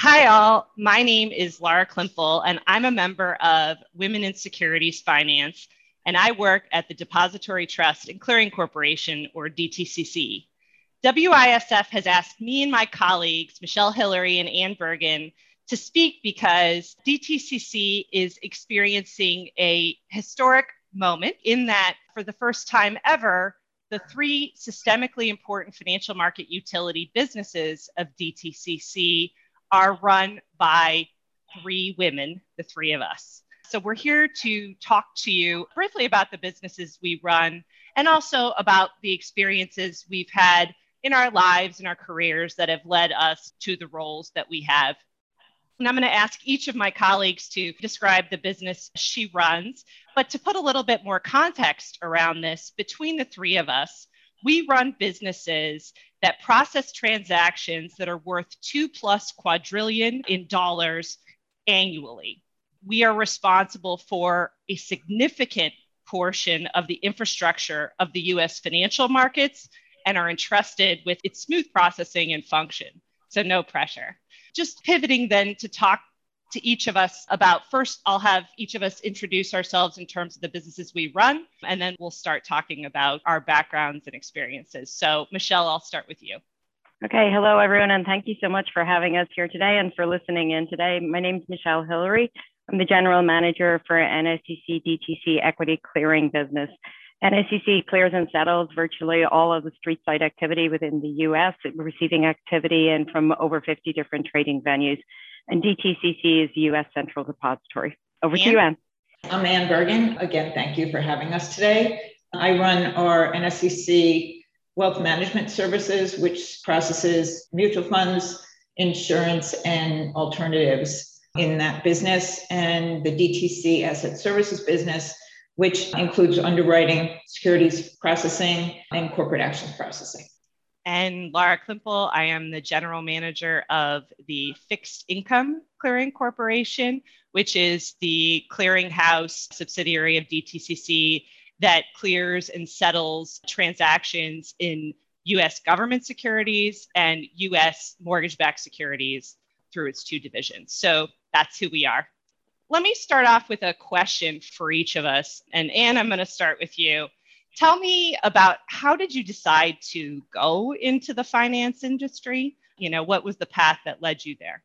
Hi, all. My name is Laura Klimpel, and I'm a member of Women in Securities Finance, and I work at the Depository Trust and Clearing Corporation, or DTCC. WISF has asked me and my colleagues, Michelle Hillery and Ann Bergin, to speak because DTCC is experiencing a historic moment in that, for the first time ever, the three systemically important financial market utility businesses of DTCC are run by three women, the three of us. So we're here to talk to you briefly about the businesses we run and also about the experiences we've had in our lives and our careers that have led us to the roles that we have. And I'm going to ask each of my colleagues to describe the business she runs. But to put a little bit more context around this, between the three of us, we run businesses that process transactions that are worth two plus quadrillion in dollars annually. We are responsible for a significant portion of the infrastructure of the US financial markets and are entrusted with its smooth processing and function. So, no pressure. Just pivoting then to talk to each of us about first, I'll have each of us introduce ourselves in terms of the businesses we run, and then we'll start talking about our backgrounds and experiences. So, Michelle, I'll start with you. Okay, hello everyone, and thank you so much for having us here today and for listening in today. My name is Michelle Hillery. I'm the general manager for NSCC DTC Equity Clearing business. NSCC clears and settles virtually all of the street side activity within the US, receiving activity in from over 50 different trading venues and DTCC is the U.S. Central Depository. Over Ann? to you, Ann. I'm Ann Bergin. Again, thank you for having us today. I run our NSCC Wealth Management Services, which processes mutual funds, insurance, and alternatives in that business, and the DTC Asset Services business, which includes underwriting, securities processing, and corporate actions processing and Laura Klimpel. I am the general manager of the Fixed Income Clearing Corporation, which is the clearinghouse subsidiary of DTCC that clears and settles transactions in US government securities and US mortgage backed securities through its two divisions. So that's who we are. Let me start off with a question for each of us. And Ann, I'm going to start with you tell me about how did you decide to go into the finance industry? You know, what was the path that led you there?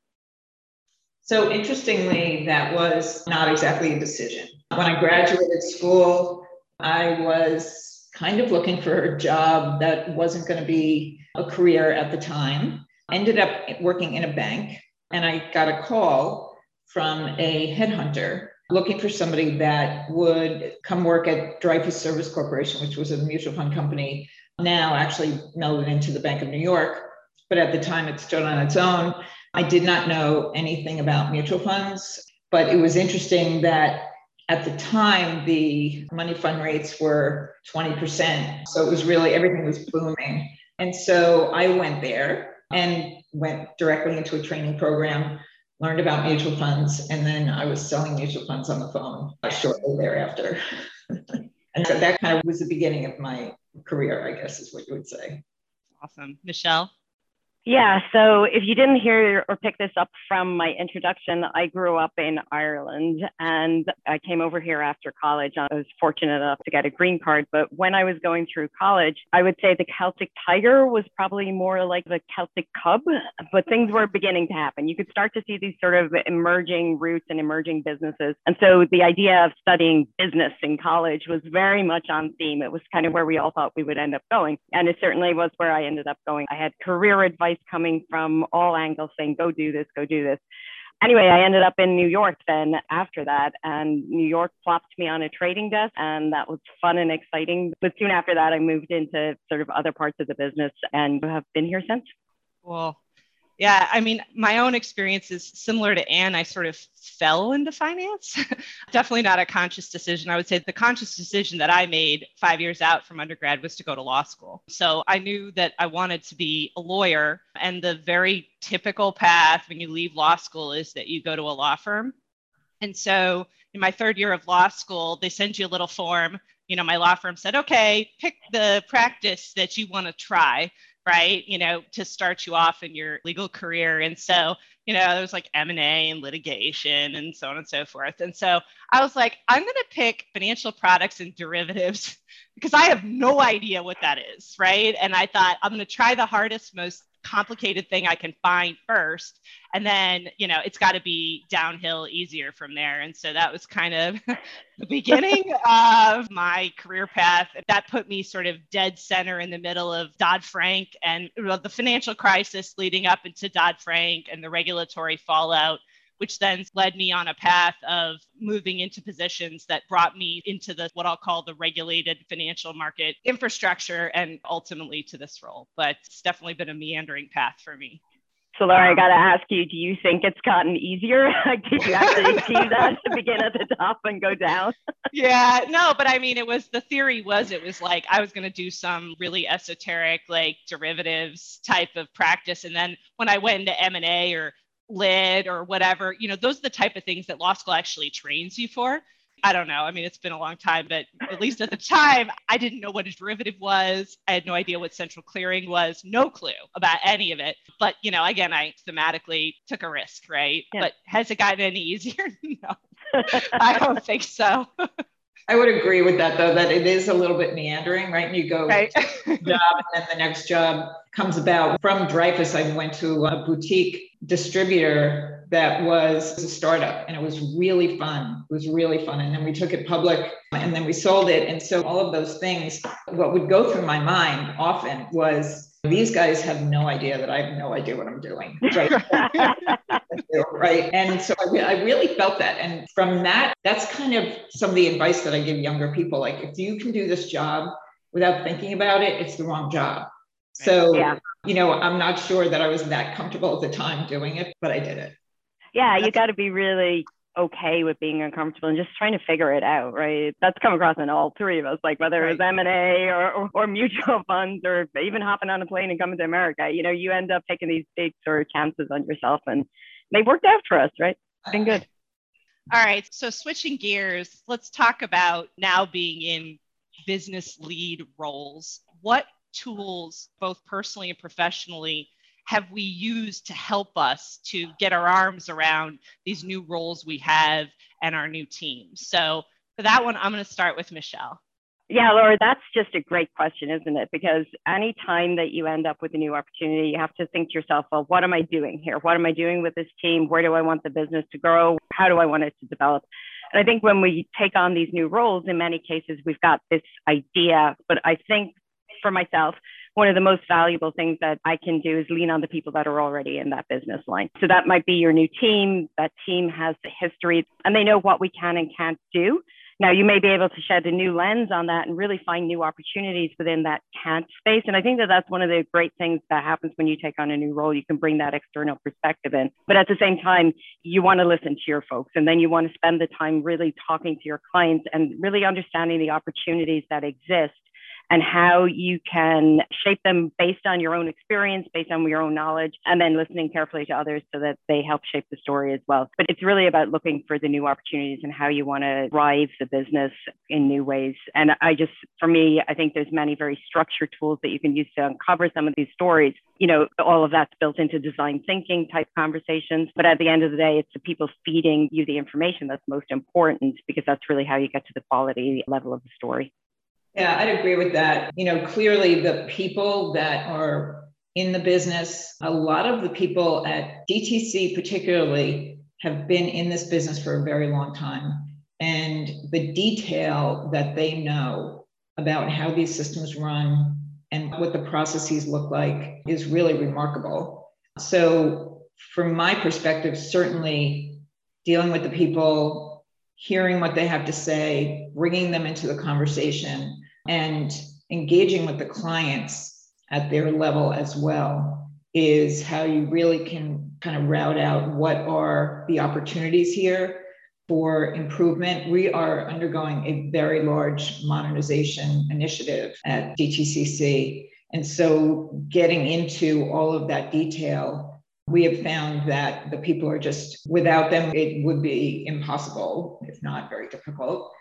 So, interestingly, that was not exactly a decision. When I graduated school, I was kind of looking for a job that wasn't going to be a career at the time. Ended up working in a bank, and I got a call from a headhunter looking for somebody that would come work at Dreyfus Service Corporation, which was a mutual fund company, now actually melded into the Bank of New York. But at the time, it stood on its own. I did not know anything about mutual funds, but it was interesting that at the time, the money fund rates were 20%. So it was really everything was booming. And so I went there and went directly into a training program learned about mutual funds, and then I was selling mutual funds on the phone shortly thereafter. and so that kind of was the beginning of my career, I guess is what you would say. Awesome. Michelle? Yeah, so if you didn't hear or pick this up from my introduction, I grew up in Ireland and I came over here after college. I was fortunate enough to get a green card, but when I was going through college, I would say the Celtic Tiger was probably more like the Celtic Cub, but things were beginning to happen. You could start to see these sort of emerging routes and emerging businesses. And so the idea of studying business in college was very much on theme. It was kind of where we all thought we would end up going. And it certainly was where I ended up going. I had career advice advice coming from all angles saying, go do this, go do this. Anyway, I ended up in New York then after that, and New York plopped me on a trading desk, and that was fun and exciting. But soon after that, I moved into sort of other parts of the business and have been here since. Well, yeah, I mean, my own experience is similar to Anne. I sort of fell into finance. Definitely not a conscious decision. I would say the conscious decision that I made five years out from undergrad was to go to law school. So I knew that I wanted to be a lawyer. And the very typical path when you leave law school is that you go to a law firm. And so in my third year of law school, they send you a little form. You know, my law firm said, okay, pick the practice that you want to try right? You know, to start you off in your legal career. And so you know there was like m&a and litigation and so on and so forth and so i was like i'm going to pick financial products and derivatives because i have no idea what that is right and i thought i'm going to try the hardest most complicated thing I can find first. And then, you know, it's got to be downhill easier from there. And so that was kind of the beginning of my career path. That put me sort of dead center in the middle of Dodd Frank and the financial crisis leading up into Dodd Frank and the regulatory fallout which then led me on a path of moving into positions that brought me into the what I'll call the regulated financial market infrastructure and ultimately to this role. But it's definitely been a meandering path for me. So Laura, I um, got to ask you, do you think it's gotten easier? Did you actually achieve that to begin at the top and go down? yeah, no, but I mean, it was the theory was it was like I was going to do some really esoteric like derivatives type of practice. And then when I went into M&A or lit or whatever you know those are the type of things that law school actually trains you for. I don't know. I mean it's been a long time but at least at the time i didn't know what a derivative was. I had no idea what central clearing was. No clue about any of it. But you know again i thematically took a risk right? Yeah. but has it gotten any easier? No. I don't think so I would agree with that though, that it is a little bit meandering, right? And you go right. job and then the next job comes about. From Dreyfus, I went to a boutique distributor that was a startup and it was really fun. It was really fun. And then we took it public and then we sold it. And so all of those things, what would go through my mind often was these guys have no idea that I have no idea what I'm doing. Right. right. And so I, I, really felt that. And from that, that's kind of some of the advice that I give younger people. Like, if you can do this job without thinking about it, it's the wrong job. So, yeah. you know, I'm not sure that I was that comfortable at the time doing it, but I did it. Yeah, you got to be really okay with being uncomfortable and just trying to figure it out, right? That's come across in all three of us, like whether it was M&A or, or, or, mutual funds or even hopping on a plane and coming to America, you know, you end up taking these big sort of chances on yourself and they worked out for us, right? It's been good. All right. So switching gears, let's talk about now being in business lead roles. What tools, both personally and professionally, have we used to help us to get our arms around these new roles we have and our new teams? So for that one, I'm going to start with Michelle. Yeah, Laura, that's just a great question, isn't it? Because anytime that you end up with a new opportunity, you have to think to yourself, well, what am I doing here? What am I doing with this team? Where do I want the business to grow? How do I want it to develop? And I think when we take on these new roles, in many cases, we've got this idea. But I think for myself, one of the most valuable things that I can do is lean on the people that are already in that business line. So that might be your new team. That team has the history and they know what we can and can't do. Now, you may be able to shed a new lens on that and really find new opportunities within that can't space. And I think that that's one of the great things that happens when you take on a new role. You can bring that external perspective in. But at the same time, you want to listen to your folks and then you want to spend the time really talking to your clients and really understanding the opportunities that exist and how you can shape them based on your own experience, based on your own knowledge, and then listening carefully to others so that they help shape the story as well. But it's really about looking for the new opportunities and how you want to drive the business in new ways. And I just, for me, I think there's many very structured tools that you can use to uncover some of these stories. You know, all of that's built into design thinking type conversations. But at the end of the day, it's the people feeding you the information that's most important because that's really how you get to the quality level of the story. Yeah, I'd agree with that. You know, clearly the people that are in the business, a lot of the people at DTC particularly have been in this business for a very long time. And the detail that they know about how these systems run and what the processes look like is really remarkable. So, from my perspective, certainly dealing with the people, hearing what they have to say, bringing them into the conversation, and engaging with the clients at their level as well is how you really can kind of route out what are the opportunities here for improvement. We are undergoing a very large modernization initiative at DTCC. And so, getting into all of that detail, we have found that the people are just, without them, it would be impossible, if not very difficult.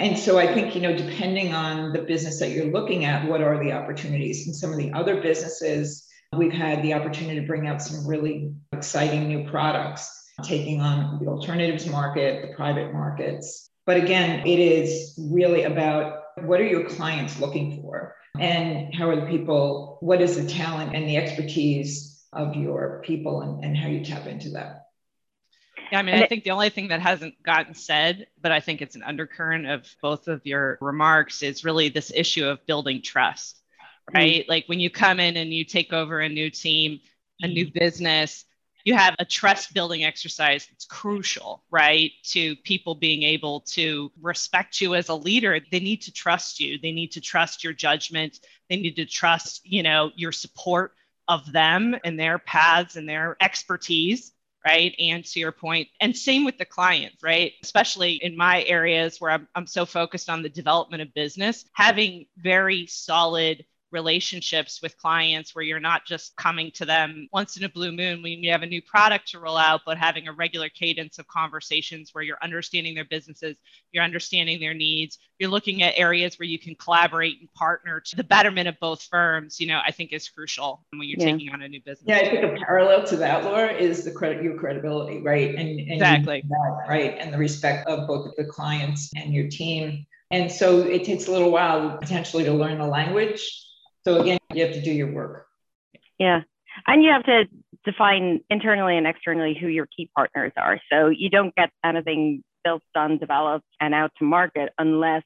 And so I think, you know, depending on the business that you're looking at, what are the opportunities? And some of the other businesses We've had the opportunity to bring out some really exciting new products, taking on the alternatives market, the private markets. But again, it is really about what are your clients looking for? And how are the people, what is the talent and the expertise of your people and, and how you tap into that? Yeah, I mean, I think the only thing that hasn't gotten said, but I think it's an undercurrent of both of your remarks, is really this issue of building trust, right? Mm-hmm. Like when you come in and you take over a new team, a new business, you have a trust building exercise that's crucial, right? To people being able to respect you as a leader. They need to trust you. They need to trust your judgment. They need to trust, you know, your support of them and their paths and their expertise right? And to your point, and same with the client, right? Especially in my areas where I'm, I'm so focused on the development of business, having very solid relationships with clients where you're not just coming to them once in a blue moon when you have a new product to roll out, but having a regular cadence of conversations where you're understanding their businesses, you're understanding their needs, you're looking at areas where you can collaborate and partner to the betterment of both firms, you know, I think is crucial when you're yeah. taking on a new business. Yeah, I think a parallel to that, Laura, is the credit your credibility, right? And, and exactly. That, right. And the respect of both the clients and your team. And so it takes a little while potentially to learn the language so again, you have to do your work. Yeah. And you have to define internally and externally who your key partners are. So you don't get anything built, done, developed, and out to market unless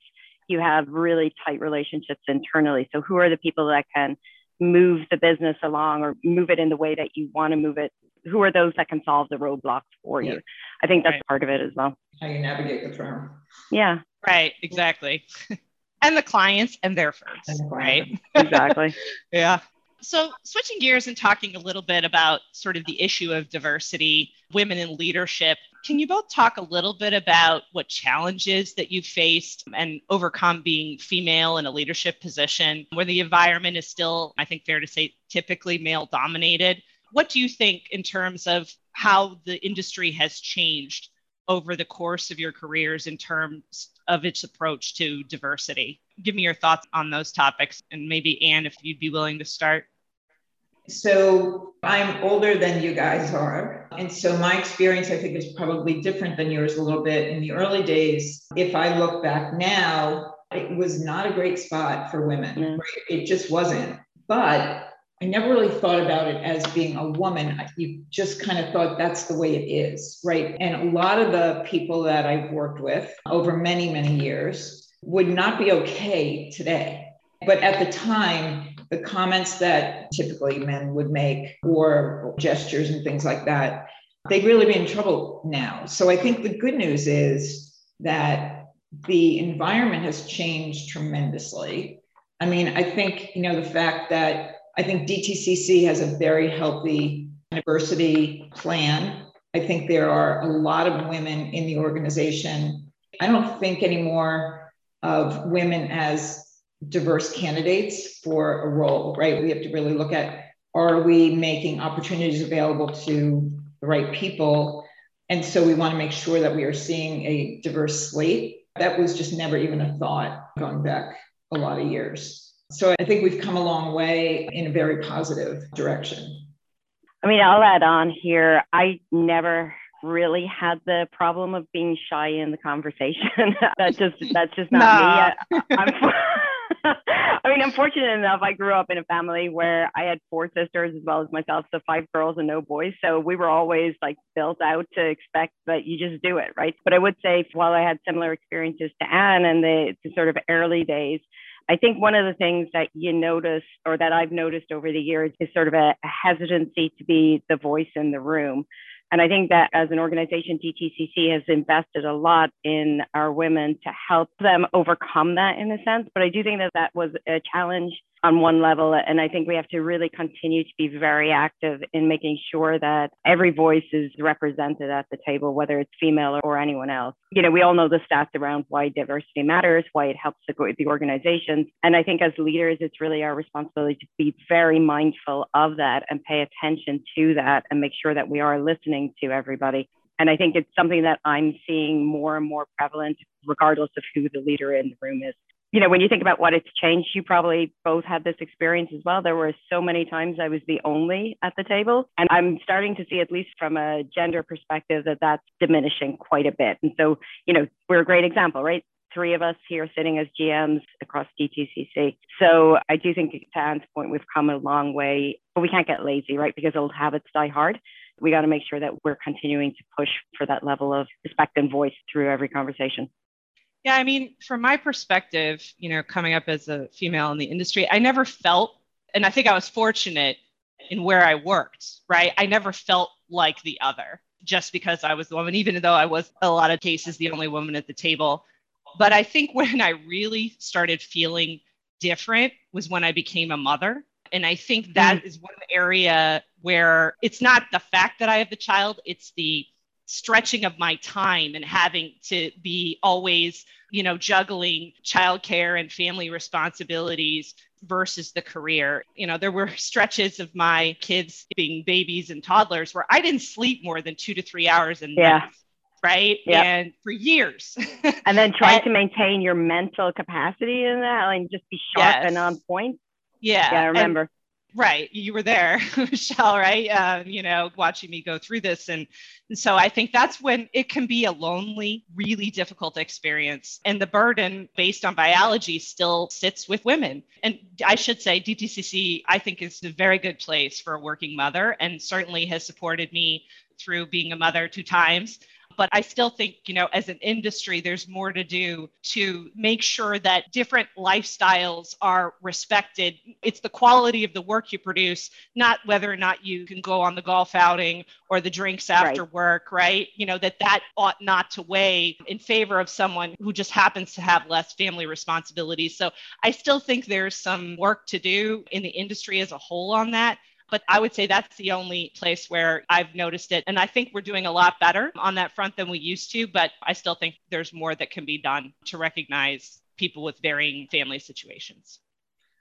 you have really tight relationships internally. So who are the people that can move the business along or move it in the way that you want to move it? Who are those that can solve the roadblocks for you? I think that's right. part of it as well. How you navigate the firm. Yeah. Right. Exactly. and the clients and their firms, right? exactly. yeah. So, switching gears and talking a little bit about sort of the issue of diversity, women in leadership, can you both talk a little bit about what challenges that you've faced and overcome being female in a leadership position where the environment is still, I think, fair to say, typically male dominated? What do you think in terms of how the industry has changed over the course of your careers in terms of its approach to diversity. Give me your thoughts on those topics, and maybe Anne, if you'd be willing to start. So, I'm older than you guys are. And so, my experience, I think, is probably different than yours a little bit. In the early days, if I look back now, it was not a great spot for women. Mm. Right? It just wasn't. But I never really thought about it as being a woman. You just kind of thought that's the way it is, right? And a lot of the people that I've worked with over many, many years would not be okay today. But at the time, the comments that typically men would make or gestures and things like that, they'd really be in trouble now. So I think the good news is that the environment has changed tremendously. I mean, I think, you know, the fact that I think DTCC has a very healthy diversity plan. I think there are a lot of women in the organization. I don't think anymore of women as diverse candidates for a role, right? We have to really look at are we making opportunities available to the right people? And so we want to make sure that we are seeing a diverse slate. That was just never even a thought going back a lot of years. So I think we've come a long way in a very positive direction. I mean, I'll add on here. I never really had the problem of being shy in the conversation. that's just that's just not nah. me. I, I mean, I'm fortunate enough. I grew up in a family where I had four sisters as well as myself, so five girls and no boys. So we were always like built out to expect that you just do it, right? But I would say, while I had similar experiences to Anne and the, the sort of early days, I think one of the things that you notice or that I've noticed over the years is sort of a, a hesitancy to be the voice in the room. And I think that as an organization, DTCC has invested a lot in our women to help them overcome that in a sense. But I do think that that was a challenge on one level. And I think we have to really continue to be very active in making sure that every voice is represented at the table, whether it's female or anyone else. You know, we all know the stats around why diversity matters, why it helps the, the organizations. And I think as leaders, it's really our responsibility to be very mindful of that and pay attention to that and make sure that we are listening to everybody. And I think it's something that I'm seeing more and more prevalent, regardless of who the leader in the room is you know, when you think about what it's changed, you probably both had this experience as well. There were so many times I was the only at the table. And I'm starting to see, at least from a gender perspective, that that's diminishing quite a bit. And so, you know, we're a great example, right? Three of us here sitting as GMs across DTCC. So I do think, to Anne's point, we've come a long way, but we can't get lazy, right? Because old habits die hard. We got to make sure that we're continuing to push for that level of respect and voice through every conversation. Yeah, I mean, from my perspective, you know, coming up as a female in the industry, I never felt, and I think I was fortunate in where I worked, right? I never felt like the other just because I was the woman, even though I was a lot of cases the only woman at the table. But I think when I really started feeling different was when I became a mother. And I think that mm. is one area where it's not the fact that I have the child, it's the stretching of my time and having to be always, you know, juggling childcare and family responsibilities versus the career. You know, there were stretches of my kids being babies and toddlers where I didn't sleep more than two to three hours a yeah. night. Right. Yep. And for years. and then trying and, to maintain your mental capacity in that and just be sharp yes. and on point. Yeah. Yeah, I remember. And, Right. You were there, Michelle, right? Um, you know, watching me go through this. And, and so I think that's when it can be a lonely, really difficult experience. And the burden based on biology still sits with women. And I should say, DTCC, I think, is a very good place for a working mother and certainly has supported me through being a mother two times but I still think, you know, as an industry, there's more to do to make sure that different lifestyles are respected. It's the quality of the work you produce, not whether or not you can go on the golf outing or the drinks after right. work, right? You know, that that ought not to weigh in favor of someone who just happens to have less family responsibilities. So I still think there's some work to do in the industry as a whole on that. But I would say that's the only place where I've noticed it. And I think we're doing a lot better on that front than we used to. But I still think there's more that can be done to recognize people with varying family situations.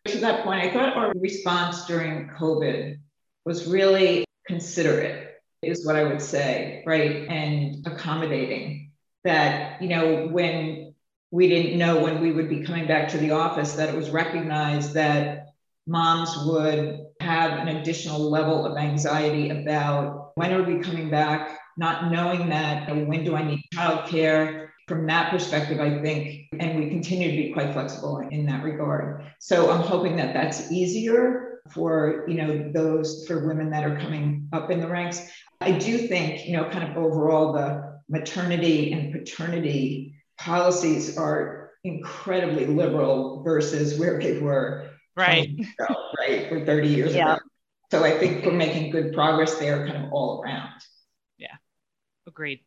To that point, I thought our response during COVID was really considerate, is what I would say, right? And accommodating that, you know, when we didn't know when we would be coming back to the office, that it was recognized that moms would have an additional level of anxiety about when are we coming back, not knowing that, and when do I need childcare. From that perspective, I think, and we continue to be quite flexible in that regard. So I'm hoping that that's easier for you know those for women that are coming up in the ranks. I do think you know kind of overall the maternity and paternity policies are incredibly liberal versus where they were right. Um, ago, right for 30 years yeah. ago. So i think we're making good progress there kind of all around. Yeah. Agreed.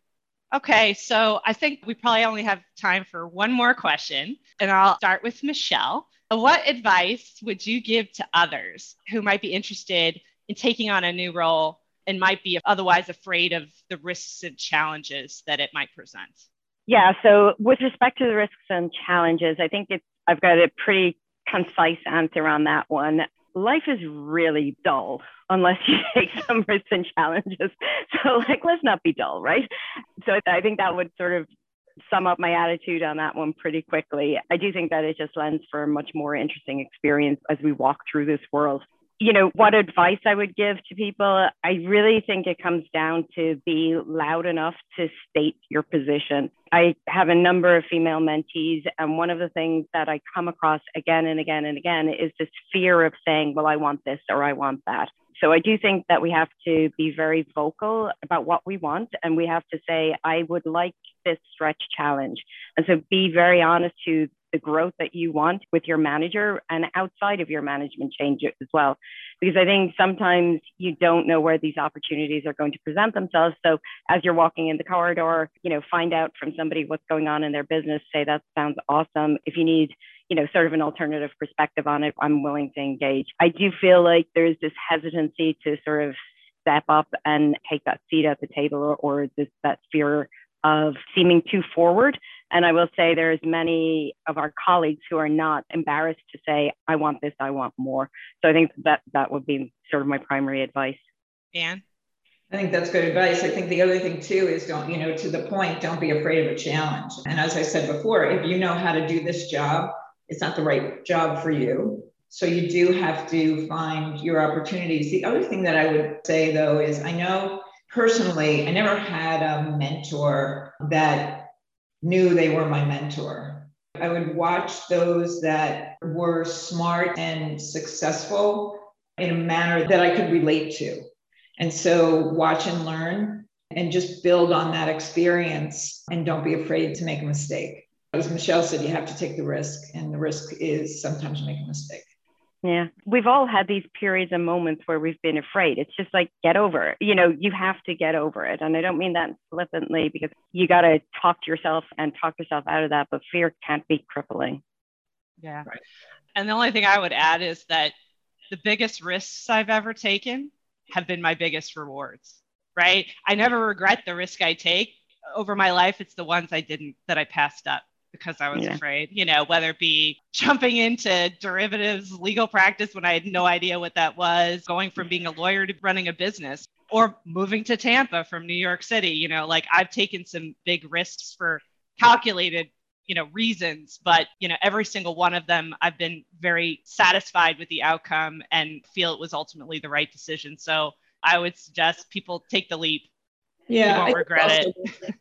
Okay so i think we probably only have time for one more question and i'll start with michelle. What advice would you give to others who might be interested in taking on a new role and might be otherwise afraid of the risks and challenges that it might present? Yeah so with respect to the risks and challenges i think it's i've got a pretty concise answer on that one. Life is really dull unless you take some risks and challenges. So, like, let's not be dull, right? So, I think that would sort of sum up my attitude on that one pretty quickly. I do think that it just lends for a much more interesting experience as we walk through this world you know, what advice I would give to people, I really think it comes down to be loud enough to state your position. I have a number of female mentees, and one of the things that I come across again and again and again is this fear of saying, well, I want this or I want that. So I do think that we have to be very vocal about what we want, and we have to say, I would like this stretch challenge. And so be very honest to the growth that you want with your manager and outside of your management change as well. Because I think sometimes you don't know where these opportunities are going to present themselves. So as you're walking in the corridor, you know, find out from somebody what's going on in their business, say that sounds awesome. If you need, you know, sort of an alternative perspective on it, I'm willing to engage. I do feel like there's this hesitancy to sort of step up and take that seat at the table or, or this that fear of seeming too forward. And I will say there's many of our colleagues who are not embarrassed to say, I want this, I want more. So I think that that would be sort of my primary advice. Anne? I think that's good advice. I think the other thing too is don't, you know, to the point, don't be afraid of a challenge. And as I said before, if you know how to do this job, it's not the right job for you. So you do have to find your opportunities. The other thing that I would say though is I know personally, I never had a mentor that knew they were my mentor. I would watch those that were smart and successful in a manner that I could relate to. And so watch and learn and just build on that experience and don't be afraid to make a mistake. As Michelle said, you have to take the risk, and the risk is sometimes make a mistake. Yeah. We've all had these periods and moments where we've been afraid. It's just like, get over it. You know, you have to get over it. And I don't mean that flippantly because you got to talk to yourself and talk yourself out of that, but fear can't be crippling. Yeah. Right. And the only thing I would add is that the biggest risks I've ever taken have been my biggest rewards, right? I never regret the risk I take over my life. It's the ones I didn't that I passed up because I was yeah. afraid, you know, whether it be jumping into derivatives legal practice when I had no idea what that was, going from being a lawyer to running a business, or moving to Tampa from New York City. You know, like I've taken some big risks for calculated you know reasons but you know every single one of them i've been very satisfied with the outcome and feel it was ultimately the right decision so i would suggest people take the leap yeah you won't regret it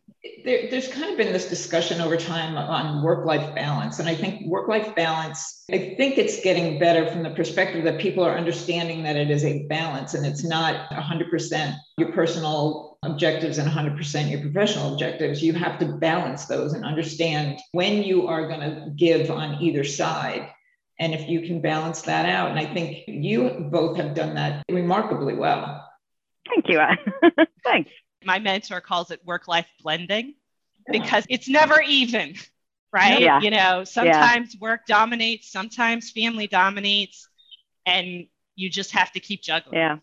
there, there's kind of been this discussion over time on work-life balance and i think work-life balance i think it's getting better from the perspective that people are understanding that it is a balance and it's not 100% your personal objectives and 100% your professional objectives. You have to balance those and understand when you are going to give on either side and if you can balance that out. And i think you both have done that remarkably well. Thank you. Thanks my mentor calls it work life blending because it's never even, right? Yeah. You know, sometimes yeah. work dominates, sometimes family dominates, and you just have to keep juggling. Yeah.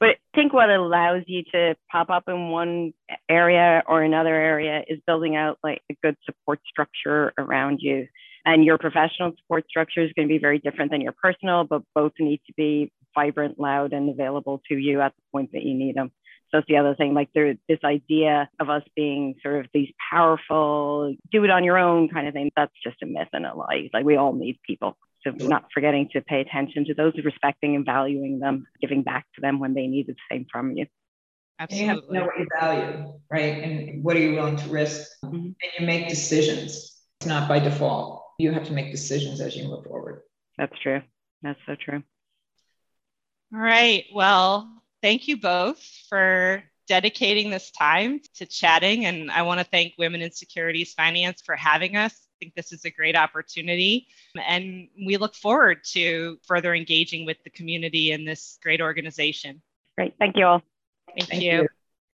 But I think what allows you to pop up in one area or another area is building out like a good support structure around you. And your professional support structure is going to be very different than your personal, but both need to be vibrant, loud, and available to you at the point that you need them that's the other thing. Like there, this idea of us being sort of these powerful, do it on your own kind of thing. That's just a myth and a lie. Like we all need people. So not forgetting to pay attention to those, respecting and valuing them, giving back to them when they need the same from you. Absolutely. you have to know what you value, right? And what are you willing to risk? Mm-hmm. And you make decisions. It's not by default. You have to make decisions as you move forward. That's true. That's so true. All right. Well, thank you both for dedicating this time to chatting. And I want to thank Women in Securities Finance for having us. I think this is a great opportunity. And we look forward to further engaging with the community in this great organization. Great. Thank you all. Thank, thank you. you.